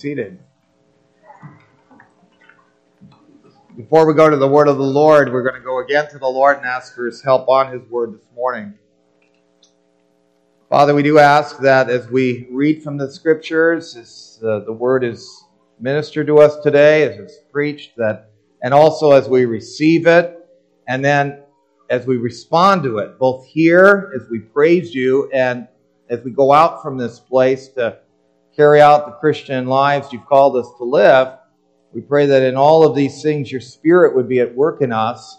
seated. Before we go to the word of the Lord, we're going to go again to the Lord and ask for his help on his word this morning. Father, we do ask that as we read from the scriptures, as uh, the word is ministered to us today, as it's preached, that, and also as we receive it, and then as we respond to it, both here as we praise you and as we go out from this place to carry out the Christian lives you've called us to live. We pray that in all of these things, your Spirit would be at work in us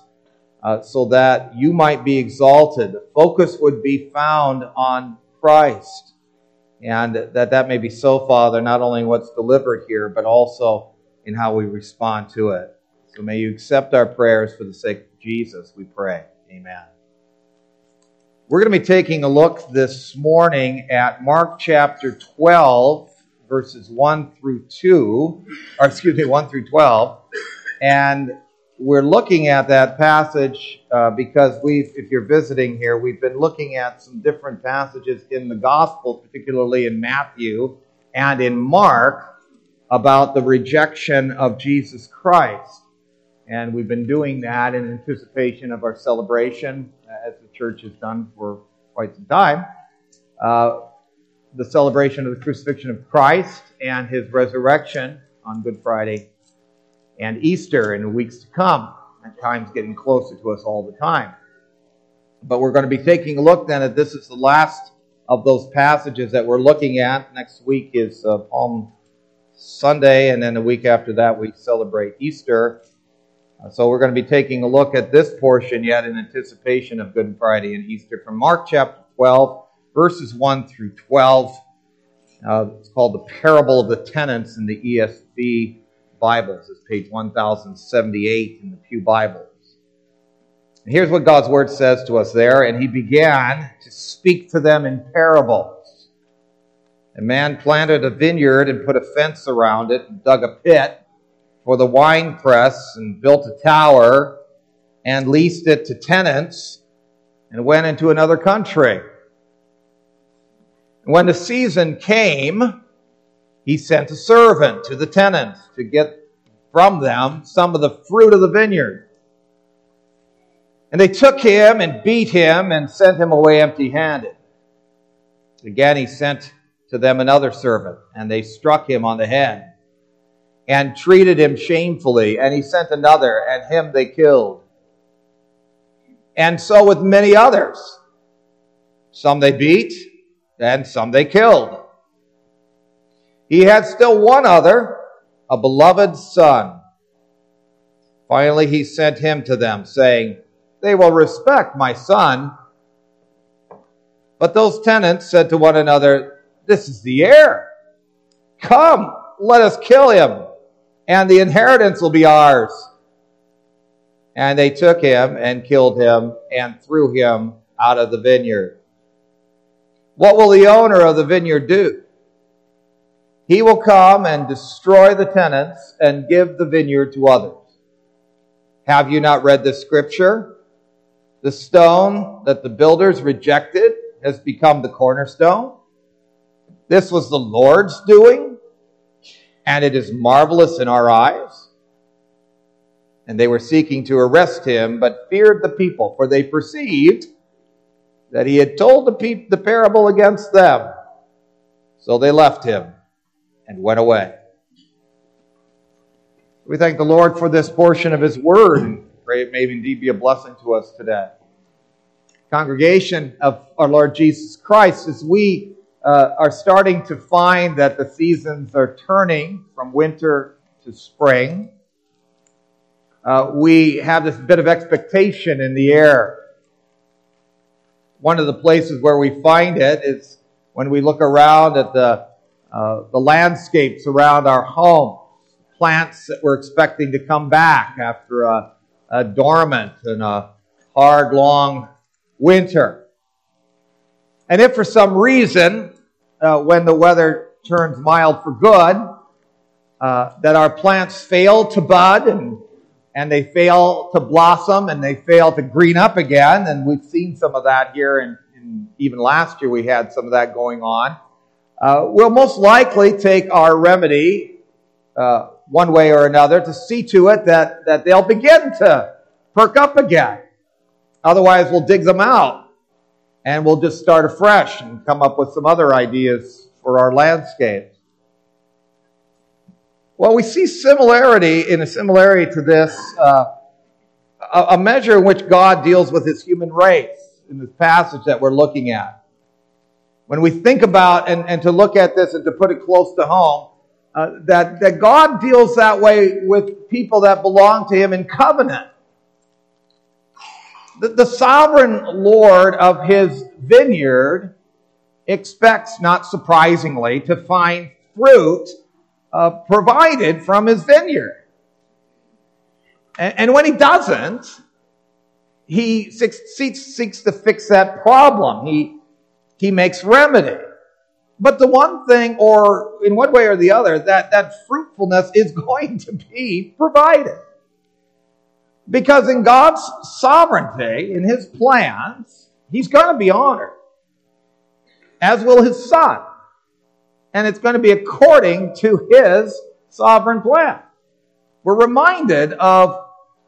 uh, so that you might be exalted. The focus would be found on Christ. And that that may be so, Father, not only what's delivered here, but also in how we respond to it. So may you accept our prayers for the sake of Jesus, we pray. Amen. We're going to be taking a look this morning at Mark chapter 12, verses 1 through 2, or excuse me, 1 through 12. And we're looking at that passage uh, because we've, if you're visiting here, we've been looking at some different passages in the Gospels, particularly in Matthew and in Mark, about the rejection of Jesus Christ. And we've been doing that in anticipation of our celebration church has done for quite some time, uh, the celebration of the crucifixion of Christ and his resurrection on Good Friday and Easter in the weeks to come. And time's getting closer to us all the time. But we're going to be taking a look then at this is the last of those passages that we're looking at. Next week is uh, Palm Sunday, and then the week after that we celebrate Easter. Uh, so we're going to be taking a look at this portion yet in anticipation of Good Friday and Easter from Mark chapter 12, verses 1 through 12. Uh, it's called the Parable of the Tenants in the ESV Bibles. It's page 1078 in the Pew Bibles. And here's what God's Word says to us there. And he began to speak to them in parables. A man planted a vineyard and put a fence around it and dug a pit for the wine press and built a tower and leased it to tenants and went into another country. When the season came, he sent a servant to the tenants to get from them some of the fruit of the vineyard. And they took him and beat him and sent him away empty handed. Again, he sent to them another servant, and they struck him on the head and treated him shamefully, and he sent another, and him they killed. And so with many others. Some they beat, and some they killed. He had still one other, a beloved son. Finally, he sent him to them, saying, They will respect my son. But those tenants said to one another, This is the heir. Come, let us kill him and the inheritance will be ours. And they took him and killed him and threw him out of the vineyard. What will the owner of the vineyard do? He will come and destroy the tenants and give the vineyard to others. Have you not read the scripture? The stone that the builders rejected has become the cornerstone. This was the Lord's doing and it is marvelous in our eyes. And they were seeking to arrest him, but feared the people, for they perceived that he had told the, pe- the parable against them. So they left him and went away. We thank the Lord for this portion of his word and pray it may indeed be a blessing to us today. Congregation of our Lord Jesus Christ, as we uh, are starting to find that the seasons are turning from winter to spring. Uh, we have this bit of expectation in the air. One of the places where we find it is when we look around at the, uh, the landscapes around our homes, plants that we're expecting to come back after a, a dormant and a hard, long winter. And if for some reason, uh, when the weather turns mild for good, uh, that our plants fail to bud and, and they fail to blossom and they fail to green up again, and we've seen some of that here, and, even last year we had some of that going on. uh, will most likely take our remedy uh, one way or another to see to it that, that they'll begin to perk up again. Otherwise, we'll dig them out and we'll just start afresh and come up with some other ideas for our landscape. Well, we see similarity in a similarity to this, uh, a, a measure in which God deals with his human race in this passage that we're looking at. When we think about and, and to look at this and to put it close to home, uh, that, that God deals that way with people that belong to him in covenant. The, the sovereign Lord of his vineyard expects, not surprisingly, to find fruit uh, provided from his vineyard. And, and when he doesn't, he seeks, seeks to fix that problem. He, he makes remedy. But the one thing, or in one way or the other, that, that fruitfulness is going to be provided. Because in God's sovereignty, in His plans, He's going to be honored, as will His Son and it's going to be according to his sovereign plan. We're reminded of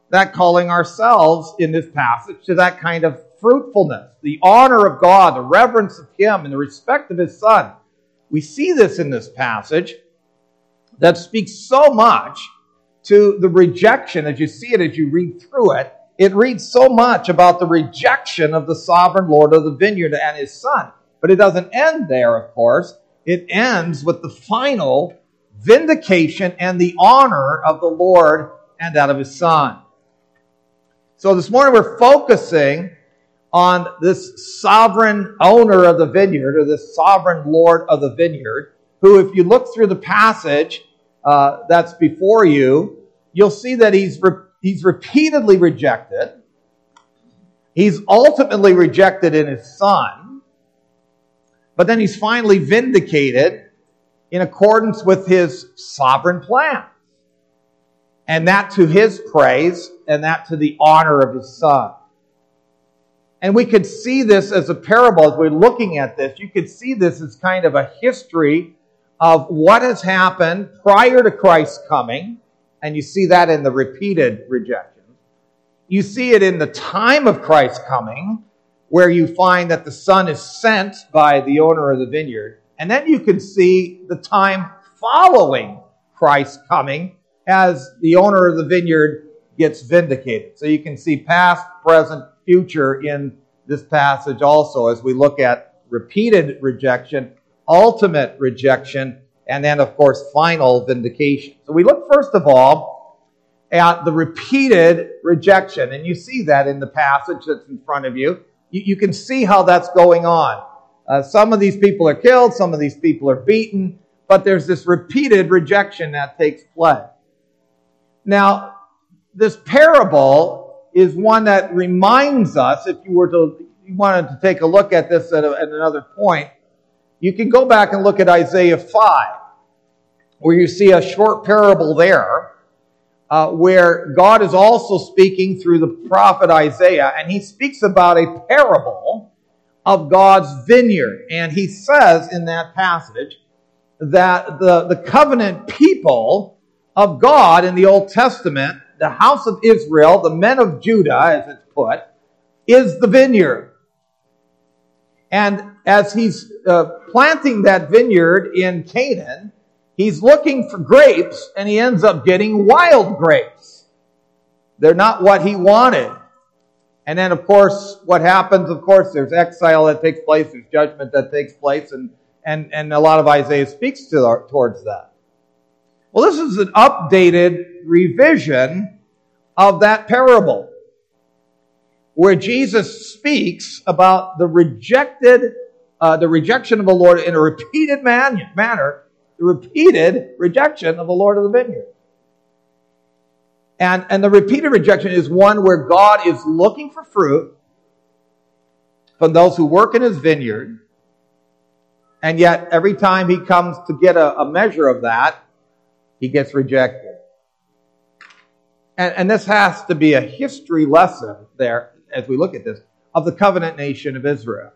that calling ourselves in this passage to that kind of fruitfulness, the honor of God, the reverence of him, and the respect of his son. We see this in this passage that speaks so much to the rejection as you see it as you read through it. It reads so much about the rejection of the sovereign Lord of the vineyard and his son. But it doesn't end there, of course it ends with the final vindication and the honor of the Lord and that of his Son. So this morning we're focusing on this sovereign owner of the vineyard or this sovereign Lord of the vineyard, who, if you look through the passage uh, that's before you, you'll see that he's, re- he's repeatedly rejected. He's ultimately rejected in his Son but then he's finally vindicated in accordance with his sovereign plan. And that to his praise and that to the honor of his son. And we could see this as a parable as we're looking at this. You could see this as kind of a history of what has happened prior to Christ's coming. And you see that in the repeated rejection. You see it in the time of Christ's coming where you find that the son is sent by the owner of the vineyard. And then you can see the time following Christ's coming as the owner of the vineyard gets vindicated. So you can see past, present, future in this passage also as we look at repeated rejection, ultimate rejection, and then, of course, final vindication. So we look first of all at the repeated rejection, and you see that in the passage that's in front of you you, you can see how that's going on. Uh, some of these people are killed, some of these people are beaten, but there's this repeated rejection that takes place. Now, this parable is one that reminds us, if you were to you wanted to take a look at this at, a, at another point, you can go back and look at Isaiah 5, where you see a short parable there uh, where God is also speaking through the prophet Isaiah, and he speaks about a parable of God's vineyard. And he says in that passage that the, the covenant people of God in the Old Testament, the house of Israel, the men of Judah, as it's put, is the vineyard. And as he's uh, planting that vineyard in Canaan, He's looking for grapes and he ends up getting wild grapes. They're not what he wanted. And then, of course, what happens? Of course, there's exile that takes place, there's judgment that takes place, and, and, and a lot of Isaiah speaks to, towards that. Well, this is an updated revision of that parable where Jesus speaks about the rejected, uh, the rejection of the Lord in a repeated man, manner the repeated rejection of the Lord of the vineyard. And, and the repeated rejection is one where God is looking for fruit from those who work in his vineyard. And yet, every time he comes to get a, a measure of that, he gets rejected. And, and this has to be a history lesson there as we look at this of the covenant nation of Israel.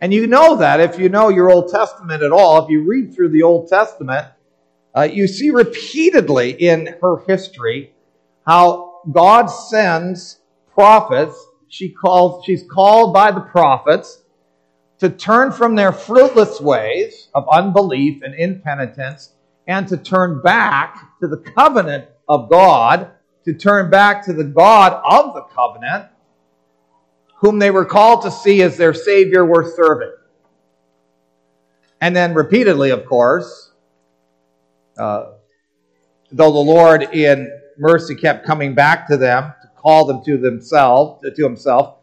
And you know that if you know your Old Testament at all, if you read through the Old Testament, uh, you see repeatedly in her history how God sends prophets. She calls, she's called by the prophets to turn from their fruitless ways of unbelief and impenitence and to turn back to the covenant of God, to turn back to the God of the covenant, whom they were called to see as their Savior were serving. And then repeatedly, of course, uh, though the Lord in mercy kept coming back to them to call them to themselves, to himself,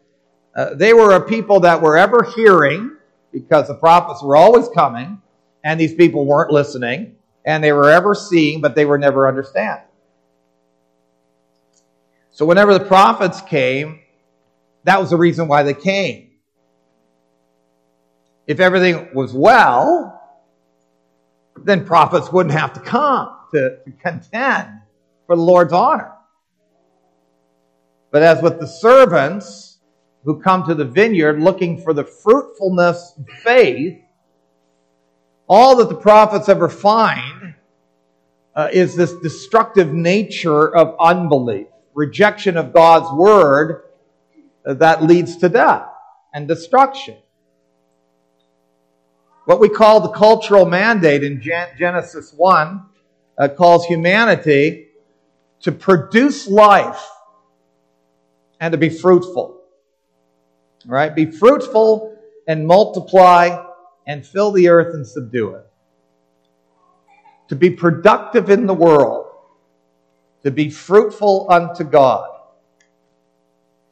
uh, they were a people that were ever hearing because the prophets were always coming and these people weren't listening and they were ever seeing but they were never understanding. So whenever the prophets came, that was the reason why they came. If everything was well, then prophets wouldn't have to come to, to contend for the Lord's honor. But as with the servants who come to the vineyard looking for the fruitfulness of faith, all that the prophets ever find uh, is this destructive nature of unbelief, rejection of God's word that leads to death and destruction. What we call the cultural mandate in Genesis 1 uh, calls humanity to produce life and to be fruitful. Right? Be fruitful and multiply and fill the earth and subdue it. To be productive in the world. To be fruitful unto God.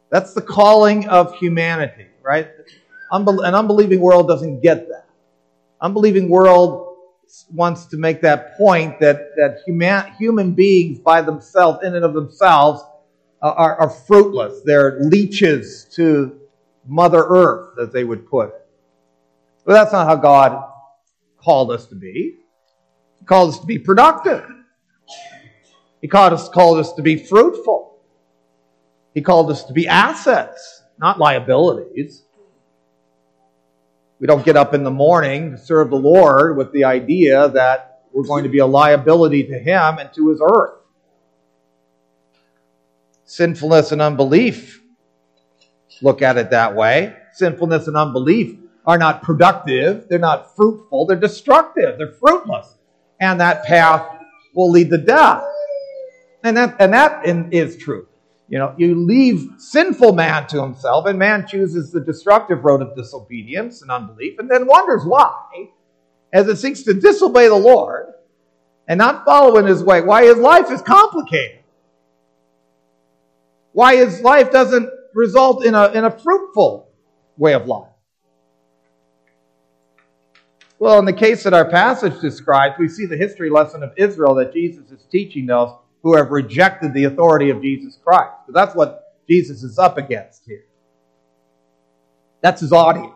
That's the calling of humanity, right? An unbelieving world doesn't get that. Unbelieving world wants to make that point that, that human, human beings by themselves, in and of themselves, are, are fruitless. They're leeches to Mother Earth, as they would put it. But that's not how God called us to be. He called us to be productive. He called us, called us to be fruitful. He called us to be assets, not liabilities. We don't get up in the morning to serve the Lord with the idea that we're going to be a liability to Him and to His earth. Sinfulness and unbelief look at it that way. Sinfulness and unbelief are not productive, they're not fruitful, they're destructive, they're fruitless. And that path will lead to death. And that, and that is true. You know, you leave sinful man to himself, and man chooses the destructive road of disobedience and unbelief, and then wonders why, as it seeks to disobey the Lord and not follow in his way, why his life is complicated. Why his life doesn't result in a, in a fruitful way of life. Well, in the case that our passage describes, we see the history lesson of Israel that Jesus is teaching those who have rejected the authority of Jesus Christ. But that's what Jesus is up against here. That's his audience.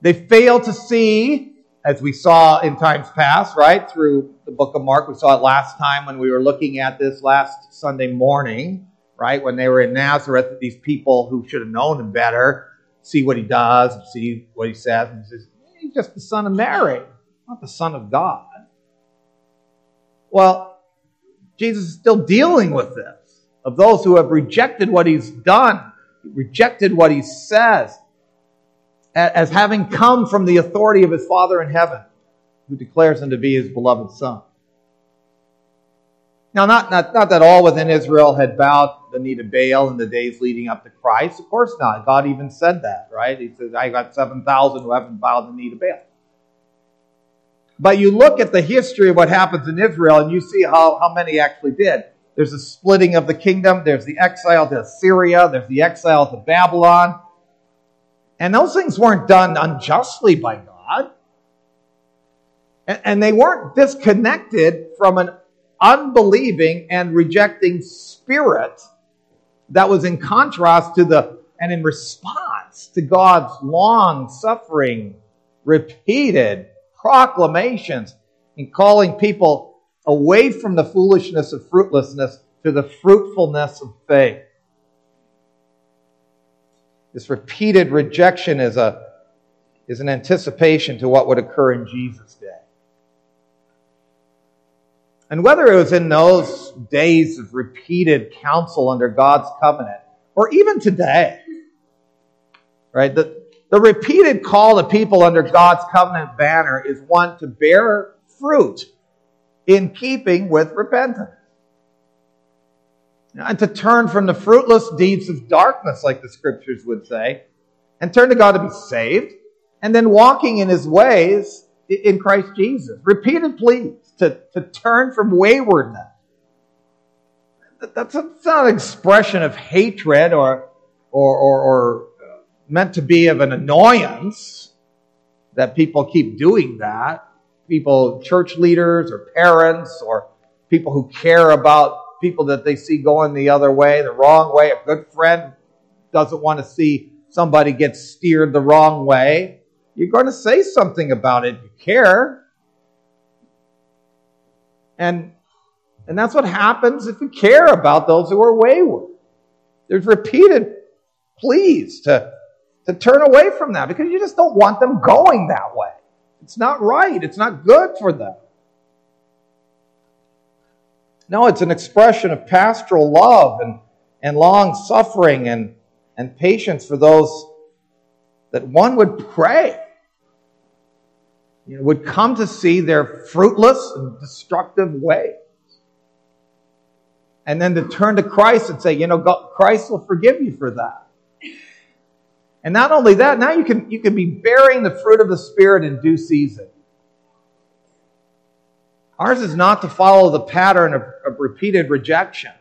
They fail to see, as we saw in times past, right, through the book of Mark. We saw it last time when we were looking at this last Sunday morning, right, when they were in Nazareth, these people who should have known him better see what he does, see what he says, and he says, He's just the son of Mary, not the son of God. Well, Jesus is still dealing with this of those who have rejected what he's done, rejected what he says, as having come from the authority of his Father in heaven, who declares him to be his beloved Son. Now, not, not, not that all within Israel had bowed the knee to Baal in the days leading up to Christ. Of course not. God even said that, right? He says, I got 7,000 who haven't bowed the knee to Baal. But you look at the history of what happens in Israel and you see how, how many actually did. There's a splitting of the kingdom, there's the exile to Syria, there's the exile to Babylon. And those things weren't done unjustly by God. And, and they weren't disconnected from an unbelieving and rejecting spirit that was in contrast to the and in response to God's long suffering, repeated proclamations and calling people away from the foolishness of fruitlessness to the fruitfulness of faith. This repeated rejection is, a, is an anticipation to what would occur in Jesus' day. And whether it was in those days of repeated counsel under God's covenant, or even today, right? The, the repeated call to people under God's covenant banner is one to bear fruit in keeping with repentance. And to turn from the fruitless deeds of darkness, like the scriptures would say, and turn to God to be saved, and then walking in his ways in Christ Jesus. Repeated pleas to, to turn from waywardness. That's not an expression of hatred or, or, or, or meant to be of an annoyance that people keep doing that. People, church leaders or parents or people who care about people that they see going the other way, the wrong way. A good friend doesn't want to see somebody get steered the wrong way. You're going to say something about it if you care. And, and that's what happens if we care about those who are wayward. There's repeated pleas to to turn away from that because you just don't want them going that way. It's not right. It's not good for them. No, it's an expression of pastoral love and, and long suffering and, and patience for those that one would pray, you know, would come to see their fruitless and destructive ways. And then to turn to Christ and say, you know, God, Christ will forgive you for that. And not only that, now you can, you can be bearing the fruit of the Spirit in due season. Ours is not to follow the pattern of, of repeated rejection,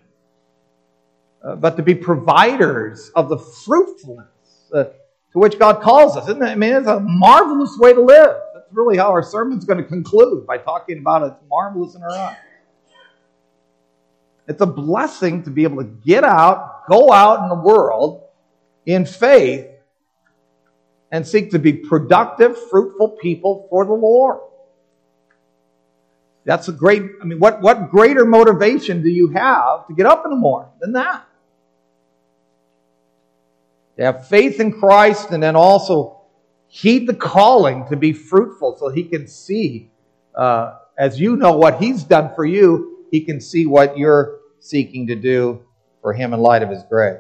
uh, but to be providers of the fruitfulness uh, to which God calls us. Isn't it? I mean, it's a marvelous way to live. That's really how our sermon's going to conclude by talking about it's marvelous in our eyes. It's a blessing to be able to get out, go out in the world in faith and seek to be productive, fruitful people for the Lord. That's a great, I mean, what, what greater motivation do you have to get up in the morning than that? To have faith in Christ and then also heed the calling to be fruitful so he can see, uh, as you know what he's done for you, he can see what you're seeking to do for him in light of his grace.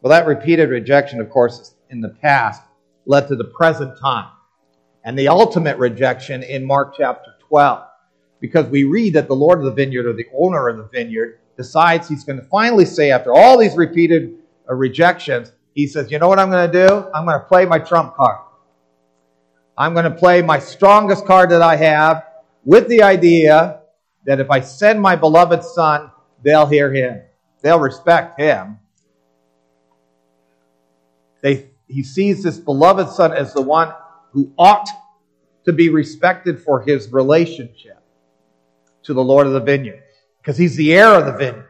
Well, that repeated rejection, of course, is in the past led to the present time and the ultimate rejection in Mark chapter 12. Because we read that the Lord of the vineyard or the owner of the vineyard decides he's going to finally say, after all these repeated uh, rejections, he says, You know what I'm going to do? I'm going to play my trump card. I'm going to play my strongest card that I have with the idea that if I send my beloved son, they'll hear him. They'll respect him. They he sees this beloved son as the one who ought to be respected for his relationship to the Lord of the vineyard because he's the heir of the vineyard.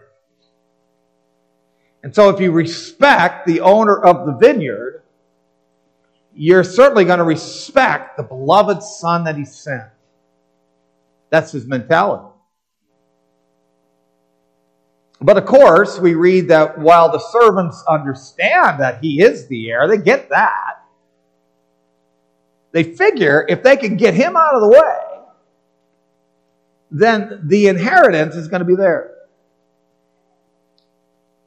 And so if you respect the owner of the vineyard, you're certainly going to respect the beloved son that he sent. That's his mentality. But of course, we read that while the servants understand that he is the heir, they get that. They figure if they can get him out of the way, then the inheritance is going to be there.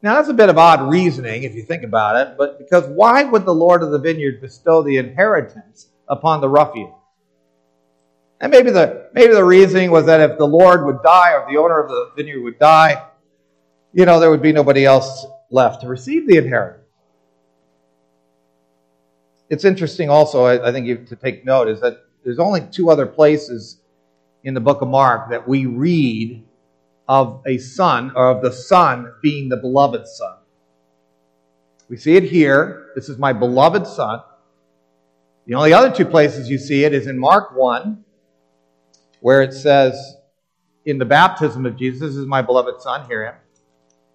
Now, that's a bit of odd reasoning if you think about it, but because why would the Lord of the vineyard bestow the inheritance upon the ruffian? And maybe the, maybe the reasoning was that if the Lord would die or the owner of the vineyard would die, you know, there would be nobody else left to receive the inheritance. It's interesting also, I, I think you, to take note, is that there's only two other places in the book of Mark that we read of a son, or of the son being the beloved son. We see it here. This is my beloved son. The only other two places you see it is in Mark 1, where it says, in the baptism of Jesus, this is my beloved son, hear him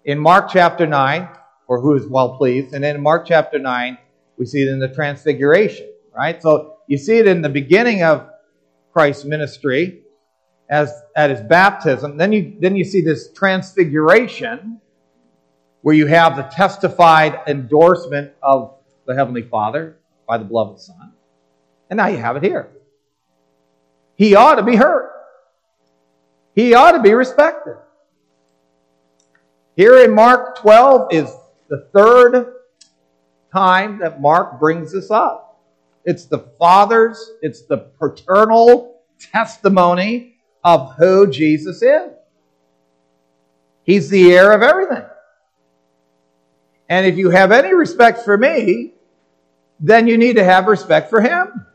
in Mark chapter 9, or who is well pleased, and in Mark chapter 9, we see it in the transfiguration, right? So you see it in the beginning of Christ's ministry as at his baptism. Then you then you see this transfiguration where you have the testified endorsement of the Heavenly Father by the beloved Son. And now you have it here. He ought to be heard. He ought to be respected. Here in Mark 12 is the third time that Mark brings this up. It's the Father's, it's the paternal testimony of who Jesus is. He's the heir of everything. And if you have any respect for me, then you need to have respect for him.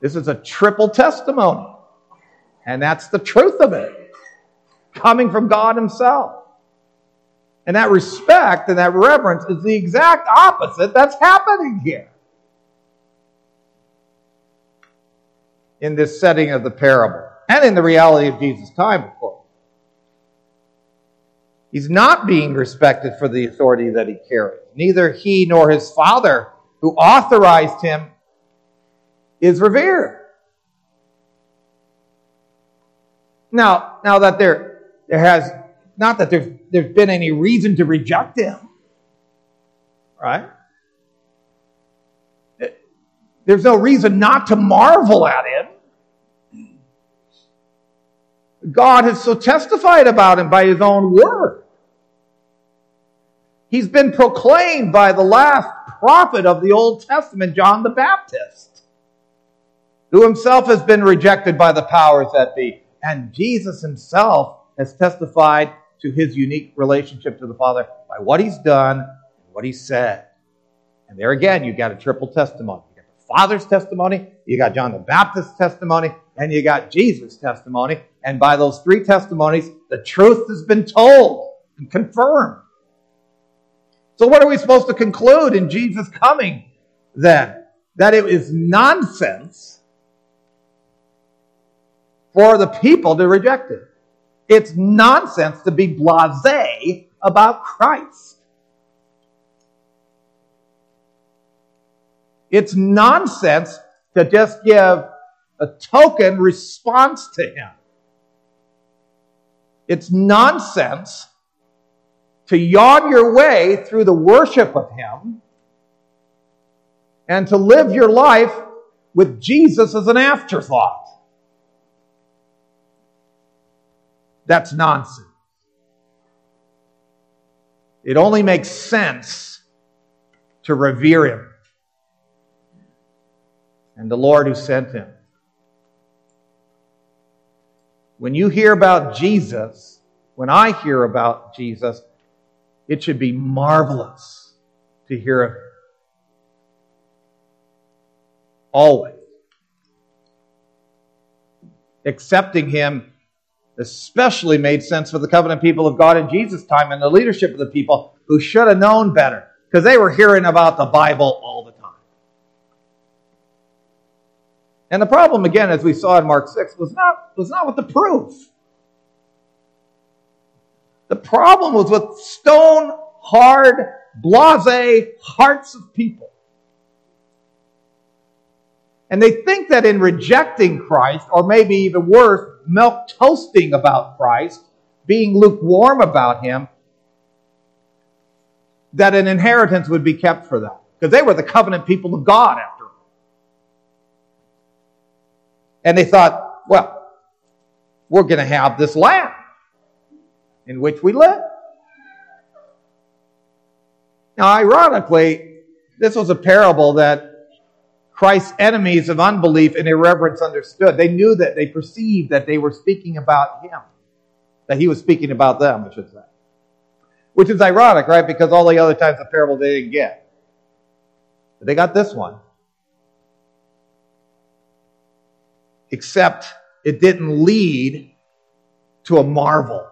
This is a triple testimony. And that's the truth of it. Coming from God Himself. And that respect and that reverence is the exact opposite that's happening here. In this setting of the parable. And in the reality of Jesus' time, of course. He's not being respected for the authority that he carries. Neither he nor his father, who authorized him, is revered. Now, now that there, there has, not that there's, there's been any reason to reject him, right? There's no reason not to marvel at him. God has so testified about him by his own word. He's been proclaimed by the last prophet of the Old Testament, John the Baptist, who himself has been rejected by the powers that be. And Jesus himself has testified to his unique relationship to the Father by what he's done and what he said. And there again, you've got a triple testimony. You got the Father's testimony, you got John the Baptist's testimony, and you got Jesus' testimony. And by those three testimonies, the truth has been told and confirmed. So, what are we supposed to conclude in Jesus coming then? That it is nonsense for the people to reject it. It's nonsense to be blase about Christ. It's nonsense to just give a token response to him. It's nonsense to yawn your way through the worship of him and to live your life with Jesus as an afterthought. That's nonsense. It only makes sense to revere him and the Lord who sent him. When you hear about Jesus, when I hear about Jesus, it should be marvelous to hear of him. Always. Accepting him especially made sense for the covenant people of God in Jesus' time and the leadership of the people who should have known better because they were hearing about the Bible all the time. And the problem, again, as we saw in Mark 6, was not, was not with the proof. The problem was with stone hard, blase hearts of people. And they think that in rejecting Christ, or maybe even worse, milk toasting about Christ, being lukewarm about him, that an inheritance would be kept for them. Because they were the covenant people of God, after all. And they thought, well, we're going to have this land in which we live. Now, ironically, this was a parable that Christ's enemies of unbelief and irreverence understood. They knew that, they perceived that they were speaking about him, that he was speaking about them, I should say. Which is ironic, right? Because all the other times of parable they didn't get. But they got this one. Except it didn't lead to a marvel.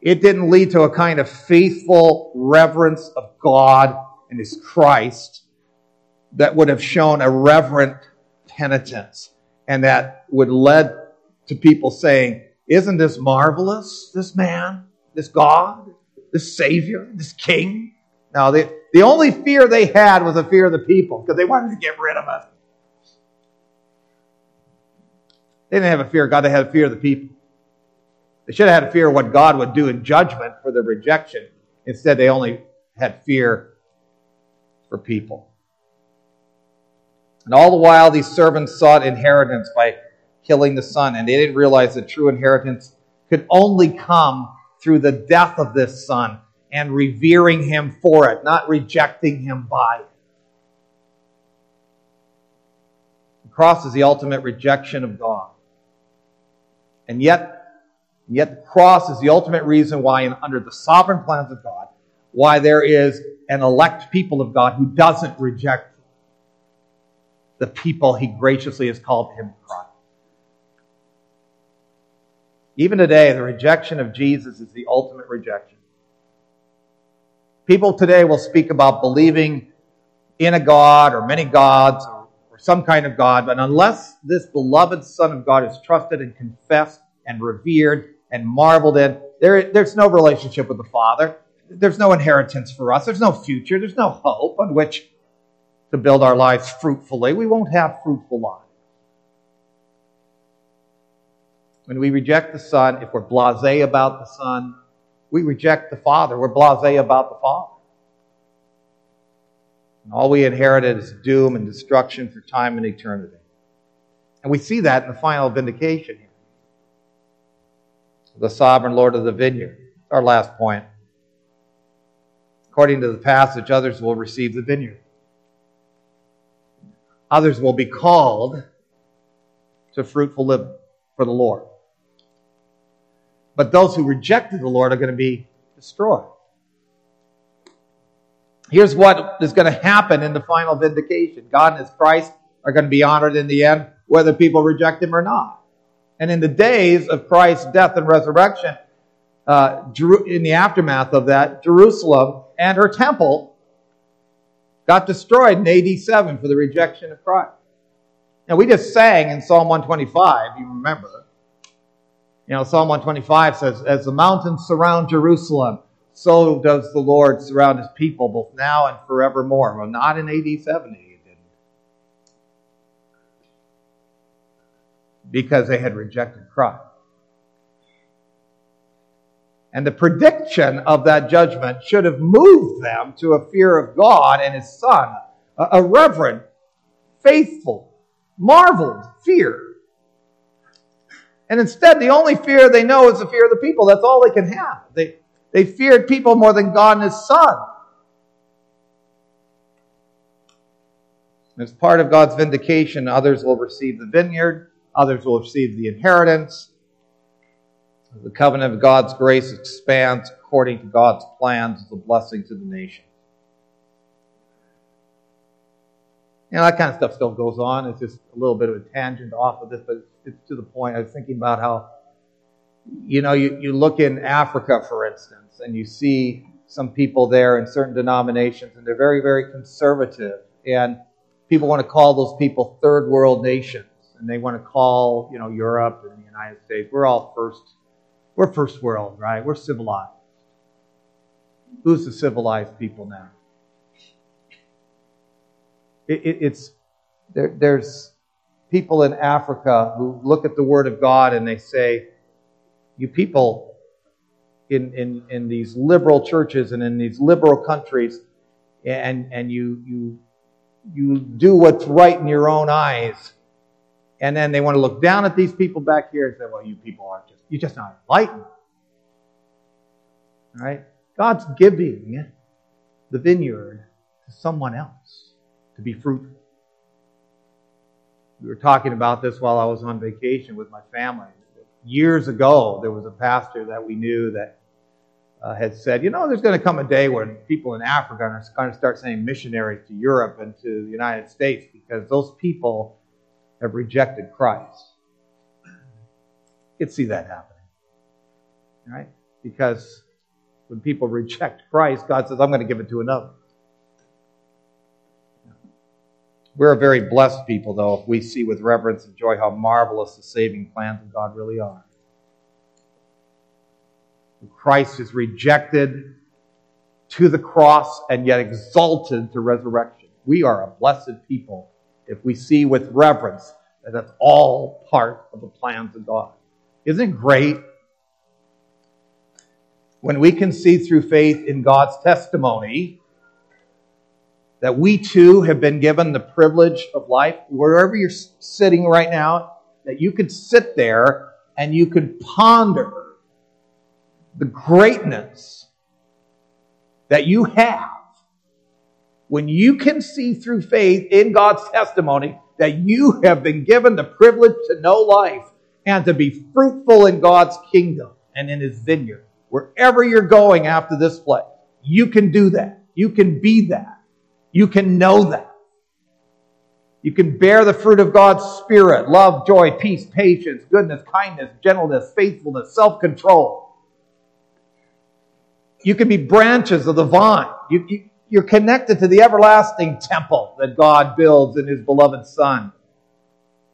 It didn't lead to a kind of faithful reverence of God and His Christ that would have shown a reverent penitence and that would lead to people saying, Isn't this marvelous, this man, this God, this Savior, this King? Now, the, the only fear they had was a fear of the people because they wanted to get rid of us. They didn't have a fear of God, they had a fear of the people. They should have had a fear of what God would do in judgment for their rejection. Instead, they only had fear for people. And all the while, these servants sought inheritance by killing the son, and they didn't realize that true inheritance could only come through the death of this son and revering him for it, not rejecting him by it. The cross is the ultimate rejection of God. And yet, yet the cross is the ultimate reason why, under the sovereign plans of God, why there is an elect people of God who doesn't reject the people he graciously has called him Christ. Even today, the rejection of Jesus is the ultimate rejection. People today will speak about believing in a God or many gods or, some kind of God, but unless this beloved Son of God is trusted and confessed and revered and marveled in, there, there's no relationship with the Father. There's no inheritance for us. There's no future. There's no hope on which to build our lives fruitfully. We won't have fruitful lives. When we reject the Son, if we're blase about the Son, we reject the Father. We're blase about the Father. And all we inherited is doom and destruction for time and eternity. And we see that in the final vindication here. The sovereign Lord of the vineyard. Our last point. According to the passage, others will receive the vineyard. Others will be called to fruitful living for the Lord. But those who rejected the Lord are going to be destroyed. Here's what is going to happen in the final vindication God and His Christ are going to be honored in the end, whether people reject Him or not. And in the days of Christ's death and resurrection, uh, in the aftermath of that, Jerusalem and her temple got destroyed in AD 7 for the rejection of Christ. Now, we just sang in Psalm 125, you remember. You know, Psalm 125 says, As the mountains surround Jerusalem, so does the Lord surround his people, both now and forevermore. Well, not in AD 70, it didn't. Because they had rejected Christ. And the prediction of that judgment should have moved them to a fear of God and his Son, a, reverent, faithful, marveled fear. And instead, the only fear they know is the fear of the people. That's all they can have. They, they feared people more than God and his Son. As part of God's vindication, others will receive the vineyard, others will receive the inheritance, the covenant of God's grace expands according to God's plans as a blessing to the nation. You know, that kind of stuff still goes on. It's just a little bit of a tangent off of this, but it's to the point. I was thinking about how, you know, you, you look in Africa, for instance, and you see some people there in certain denominations, and they're very, very conservative. And people want to call those people third world nations. And they want to call, you know, Europe and the United States, we're all first we're first world, right? We're civilized. Who's the civilized people now? It, it, it's there, there's people in Africa who look at the Word of God and they say, "You people in in in these liberal churches and in these liberal countries, and and you you you do what's right in your own eyes." And then they want to look down at these people back here and say, well, you people are just, you're just not enlightened. All right? God's giving the vineyard to someone else to be fruitful. We were talking about this while I was on vacation with my family. Years ago, there was a pastor that we knew that uh, had said, you know, there's going to come a day when people in Africa are going to start sending missionaries to Europe and to the United States because those people have rejected Christ. Could see that happening. Right? Because when people reject Christ, God says, I'm going to give it to another. We're a very blessed people, though, if we see with reverence and joy how marvelous the saving plans of God really are. Christ is rejected to the cross and yet exalted to resurrection. We are a blessed people if we see with reverence that that's all part of the plans of God. Isn't it great? when we can see through faith in God's testimony that we too have been given the privilege of life, wherever you're sitting right now, that you could sit there and you could ponder the greatness that you have when you can see through faith in God's testimony that you have been given the privilege to know life and to be fruitful in God's kingdom and in his vineyard. Wherever you're going after this place, you can do that. You can be that. You can know that. You can bear the fruit of God's Spirit love, joy, peace, patience, goodness, kindness, gentleness, faithfulness, self control. You can be branches of the vine. You, you, you're connected to the everlasting temple that God builds in His beloved Son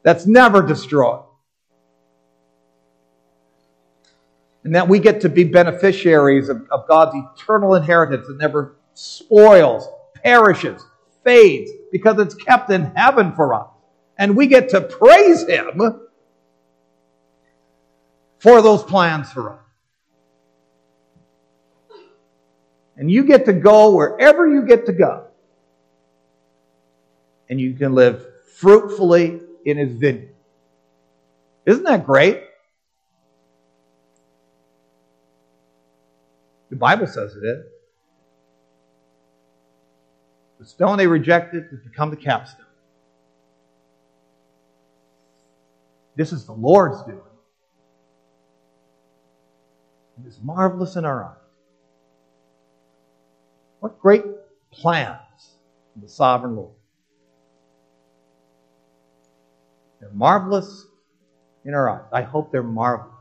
that's never destroyed. And that we get to be beneficiaries of, of God's eternal inheritance that never spoils, perishes, fades, because it's kept in heaven for us. And we get to praise Him for those plans for us. And you get to go wherever you get to go. And you can live fruitfully in His vineyard. Isn't that great? The Bible says it is. The stone they rejected has become the capstone. This is the Lord's doing. It is marvelous in our eyes. What great plans the sovereign Lord. They're marvelous in our eyes. I hope they're marvelous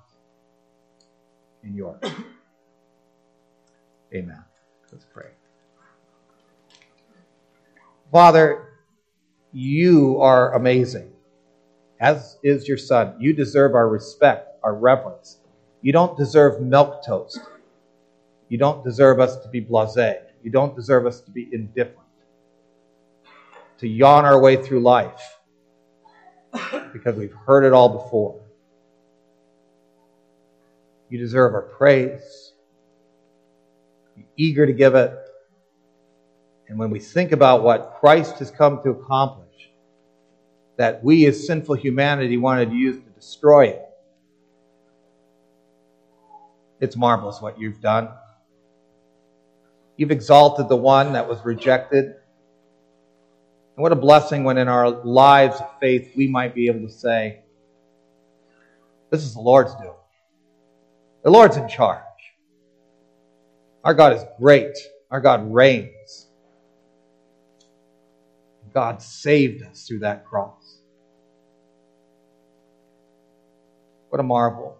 in yours. Amen. Let's pray. Father, you are amazing, as is your Son. You deserve our respect, our reverence. You don't deserve milk toast. You don't deserve us to be blase. You don't deserve us to be indifferent, to yawn our way through life because we've heard it all before. You deserve our praise. Eager to give it. And when we think about what Christ has come to accomplish, that we as sinful humanity wanted to use to destroy it, it's marvelous what you've done. You've exalted the one that was rejected. And what a blessing when in our lives of faith we might be able to say, This is the Lord's doing. The Lord's in charge. Our God is great. Our God reigns. God saved us through that cross. What a marvel.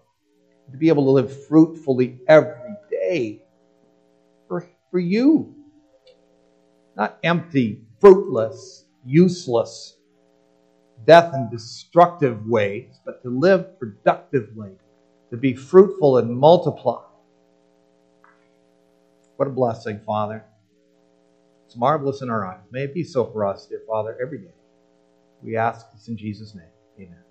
To be able to live fruitfully every day for for you. Not empty, fruitless, useless, death and destructive ways, but to live productively, to be fruitful and multiply. What a blessing, Father. It's marvelous in our eyes. May it be so for us, dear Father, every day. We ask this in Jesus' name. Amen.